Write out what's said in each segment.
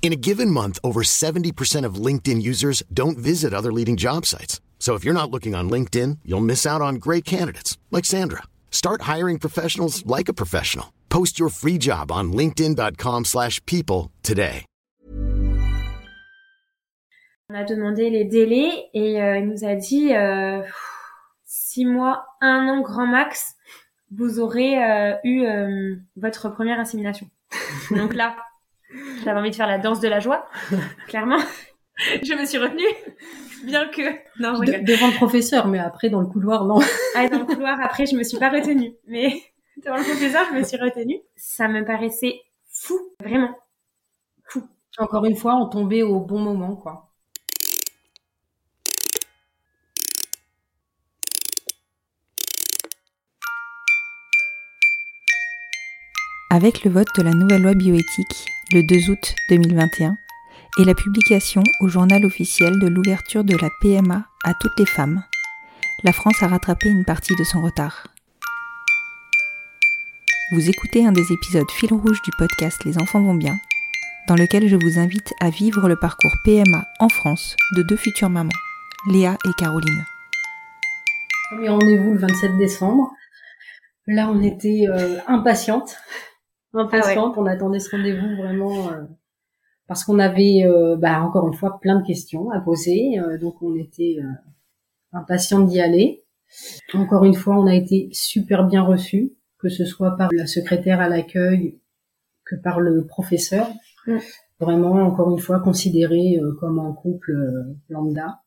In a given month, over 70% of LinkedIn users don't visit other leading job sites. So if you're not looking on LinkedIn, you'll miss out on great candidates like Sandra. Start hiring professionals like a professional. Post your free job on linkedin.com/people today. On a demandé les délais et euh, il nous a dit euh, six mois, un an grand max, vous aurez euh, eu euh, votre première insémination. Donc là, j'avais envie de faire la danse de la joie, clairement. Je me suis retenue, bien que non, De- devant le professeur, mais après dans le couloir, non. Ah, dans le couloir, après, je me suis pas retenue. Mais devant le professeur, je me suis retenue. Ça me paraissait fou, vraiment. Encore une fois, on tombait au bon moment, quoi. Avec le vote de la nouvelle loi bioéthique le 2 août 2021 et la publication au journal officiel de l'ouverture de la PMA à toutes les femmes, la France a rattrapé une partie de son retard. Vous écoutez un des épisodes fil rouge du podcast Les enfants vont bien, dans lequel je vous invite à vivre le parcours PMA en France de deux futures mamans, Léa et Caroline. Premier rendez-vous le 27 décembre? Là, on était euh, impatientes. Impatientes, on attendait ce rendez-vous vraiment euh, parce qu'on avait, euh, bah, encore une fois, plein de questions à poser. euh, donc, on était euh, impatientes d'y aller. Encore une fois, on a été super bien reçus, que ce soit par la secrétaire à l'accueil que par le professeur. Mm. Vraiment, encore une fois, considéré euh, comme un couple lambda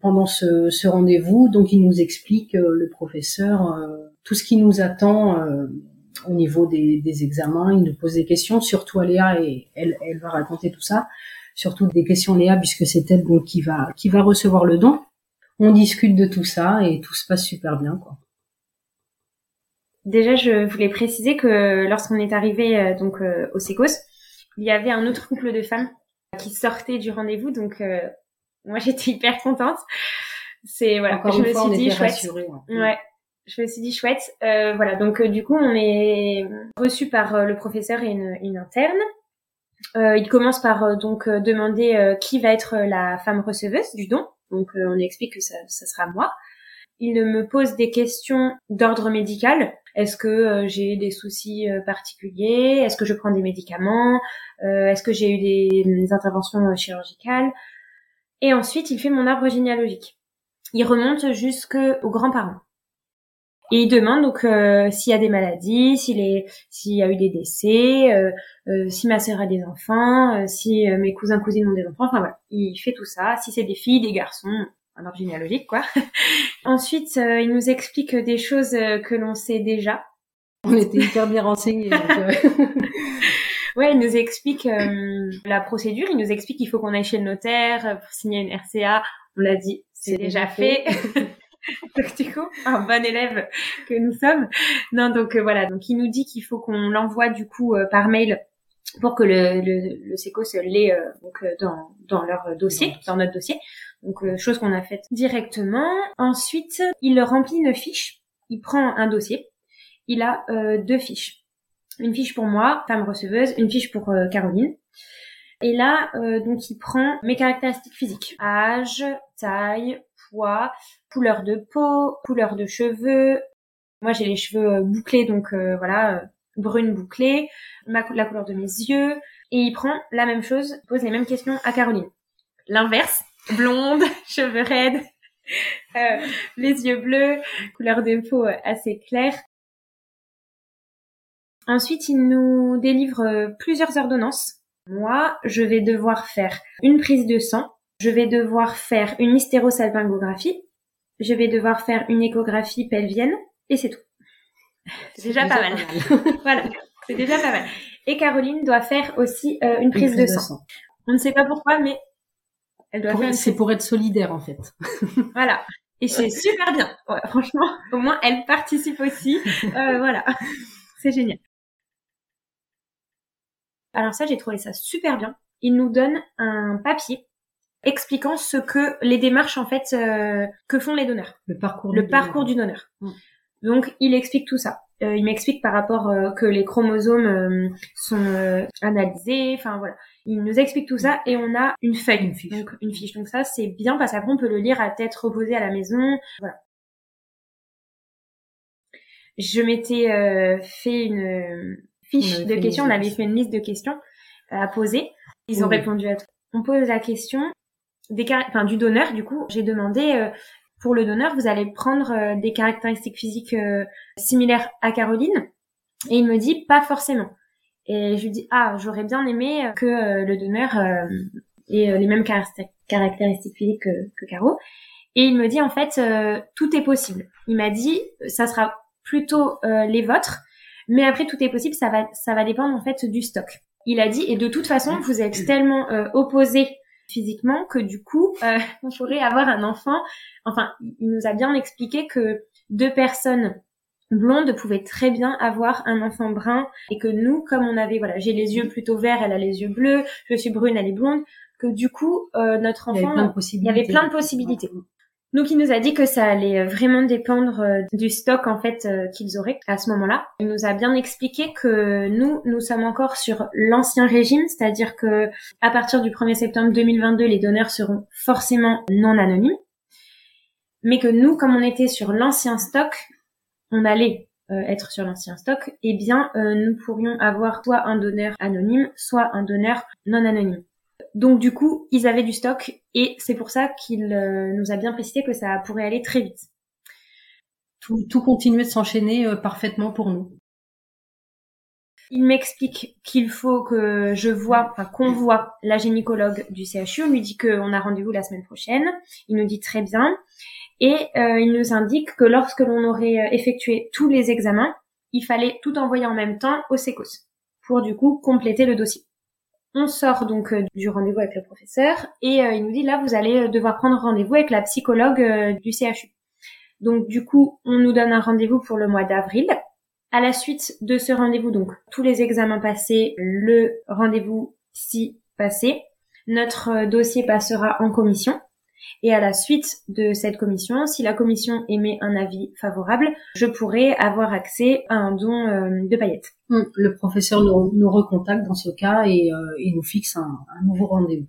pendant ce, ce rendez-vous. Donc, il nous explique, euh, le professeur, euh, tout ce qui nous attend euh, au niveau des, des examens. Il nous pose des questions, surtout à Léa, et elle, elle va raconter tout ça. Surtout des questions Léa, puisque c'est elle donc, qui va qui va recevoir le don. On discute de tout ça et tout se passe super bien, quoi. Déjà, je voulais préciser que lorsqu'on est arrivé euh, donc euh, au Sécos, il y avait un autre couple de femmes qui sortaient du rendez-vous. Donc, euh, moi, j'étais hyper contente. C'est voilà, Encore je une me fois, suis on dit chouette. rassurés. ouais. Ouais, je me suis dit chouette. Euh, voilà, donc euh, du coup, on est reçu par euh, le professeur et une, interne. Euh, il commence par donc demander qui va être la femme receveuse du don. Donc on explique que ça, sera moi. Il me pose des questions d'ordre médical. Est-ce que j'ai des soucis particuliers? Est-ce que je prends des médicaments? Est-ce que j'ai eu des, des interventions chirurgicales? Et ensuite, il fait mon arbre généalogique. Il remonte jusqu'aux grands-parents. Et il demande donc euh, s'il y a des maladies, s'il est, s'il y a eu des décès, euh, euh, si ma sœur a des enfants, euh, si euh, mes cousins cousines ont des enfants. Enfin voilà, il fait tout ça. Si c'est des filles, des garçons, un arbre généalogique quoi. Ensuite, euh, il nous explique des choses que l'on sait déjà. On était hyper bien renseignés. donc, euh, Ouais, il nous explique euh, la procédure. Il nous explique qu'il faut qu'on aille chez le notaire pour signer une RCA. On l'a dit, c'est déjà déjà fait. du coup, un bon élève que nous sommes. Non, donc euh, voilà. Donc il nous dit qu'il faut qu'on l'envoie du coup euh, par mail pour que le le, le SECOS l'ait euh, donc euh, dans dans leur dossier, dans notre dossier. Donc euh, chose qu'on a faite directement. Ensuite, il remplit une fiche. Il prend un dossier. Il a euh, deux fiches une fiche pour moi, femme receveuse, une fiche pour Caroline. Et là, euh, donc, il prend mes caractéristiques physiques. Âge, taille, couleur de peau, couleur de cheveux. Moi, j'ai les cheveux euh, bouclés, donc euh, voilà, euh, brune bouclée, la couleur de mes yeux. Et il prend la même chose, pose les mêmes questions à Caroline. L'inverse, blonde, cheveux raides, les yeux bleus, couleur de peau assez claire. Ensuite, il nous délivre plusieurs ordonnances. Moi, je vais devoir faire une prise de sang, je vais devoir faire une hystérosalpingographie, je vais devoir faire une échographie pelvienne, et c'est tout. C'est déjà, pas mal. voilà, c'est déjà pas mal. Et Caroline doit faire aussi euh, une, prise de, sang. On ne sait pas pourquoi, mais elle doit faire. C'est pour être solidaire en fait. voilà. Et c'est super bien. franchement, au moins elle participe aussi. Euh, voilà, c'est génial. Alors ça, j'ai trouvé ça super bien. Il nous donne un papier expliquant ce que les démarches en fait euh, que font les donneurs. Le parcours. Le parcours du donneur. Mm. Donc il explique tout ça. Euh, il m'explique par rapport euh, que les chromosomes euh, sont analysés. Enfin voilà. Il nous explique tout ça et on a une feuille, une fiche. Donc, une fiche. Donc ça c'est bien parce qu'après on peut le lire à tête reposée à la maison. Voilà. Je m'étais fait une fiche de questions. On avait fait une liste de questions à poser. Ils ont répondu à tout. On pose la question des enfin, du donneur. Du coup, j'ai demandé pour le donneur, vous allez prendre euh, des caractéristiques physiques euh, similaires à Caroline. Et il me dit pas forcément. Et je lui dis ah j'aurais bien aimé que euh, le donneur ait les mêmes caractéristiques physiques que, que Caro. Et il me dit en fait tout est possible. Il m'a dit ça sera plutôt les vôtres, mais après tout est possible. Ça va ça va dépendre en fait du stock. Il a dit et de toute façon vous êtes tellement opposés physiquement que du coup euh, on pourrait avoir un enfant. Enfin, il nous a bien expliqué que deux personnes blondes pouvaient très bien avoir un enfant brun et que nous, comme on avait, voilà, j'ai les yeux plutôt verts, elle a les yeux bleus, je suis brune, elle est blonde, que du coup euh, notre enfant, il y avait plein de possibilités. Donc il nous a dit que ça allait euh, vraiment dépendre euh, du stock en fait euh, qu'ils auraient à ce moment-là. Il nous a bien expliqué que nous nous sommes encore sur l'ancien régime, c'est-à-dire que à partir du 1er septembre 2022 les donneurs seront forcément non anonymes. Mais que nous comme on était sur l'ancien stock, on allait être sur l'ancien stock, eh bien nous pourrions avoir soit un donneur anonyme, soit un donneur non anonyme. Donc du coup, ils avaient du stock et c'est pour ça qu'il euh, nous a bien précisé que ça pourrait aller très vite. Tout, tout continuait de s'enchaîner euh, parfaitement pour nous. Il m'explique qu'il faut que je vois, enfin qu'on voit la gynécologue du CHU. On lui dit qu'on a rendez-vous la semaine prochaine. Il nous dit très bien. Et euh, il nous indique que lorsque l'on aurait effectué tous les examens, il fallait tout envoyer en même temps au SECOS pour du coup compléter le dossier. On sort donc euh, du rendez-vous avec le professeur et euh, il nous dit là vous allez euh, devoir prendre rendez-vous avec la psychologue du CHU. Donc du coup on nous donne un rendez-vous pour le mois d'avril. À la suite de ce rendez-vous donc tous les examens passés, le rendez-vous si passé, notre dossier passera en commission et à la suite de cette commission, si la commission émet un avis favorable, je pourrai avoir accès à un don euh, de paillettes. Hum, le professeur nous, recontacte dans ce cas et, euh, nous fixe un nouveau rendez-vous.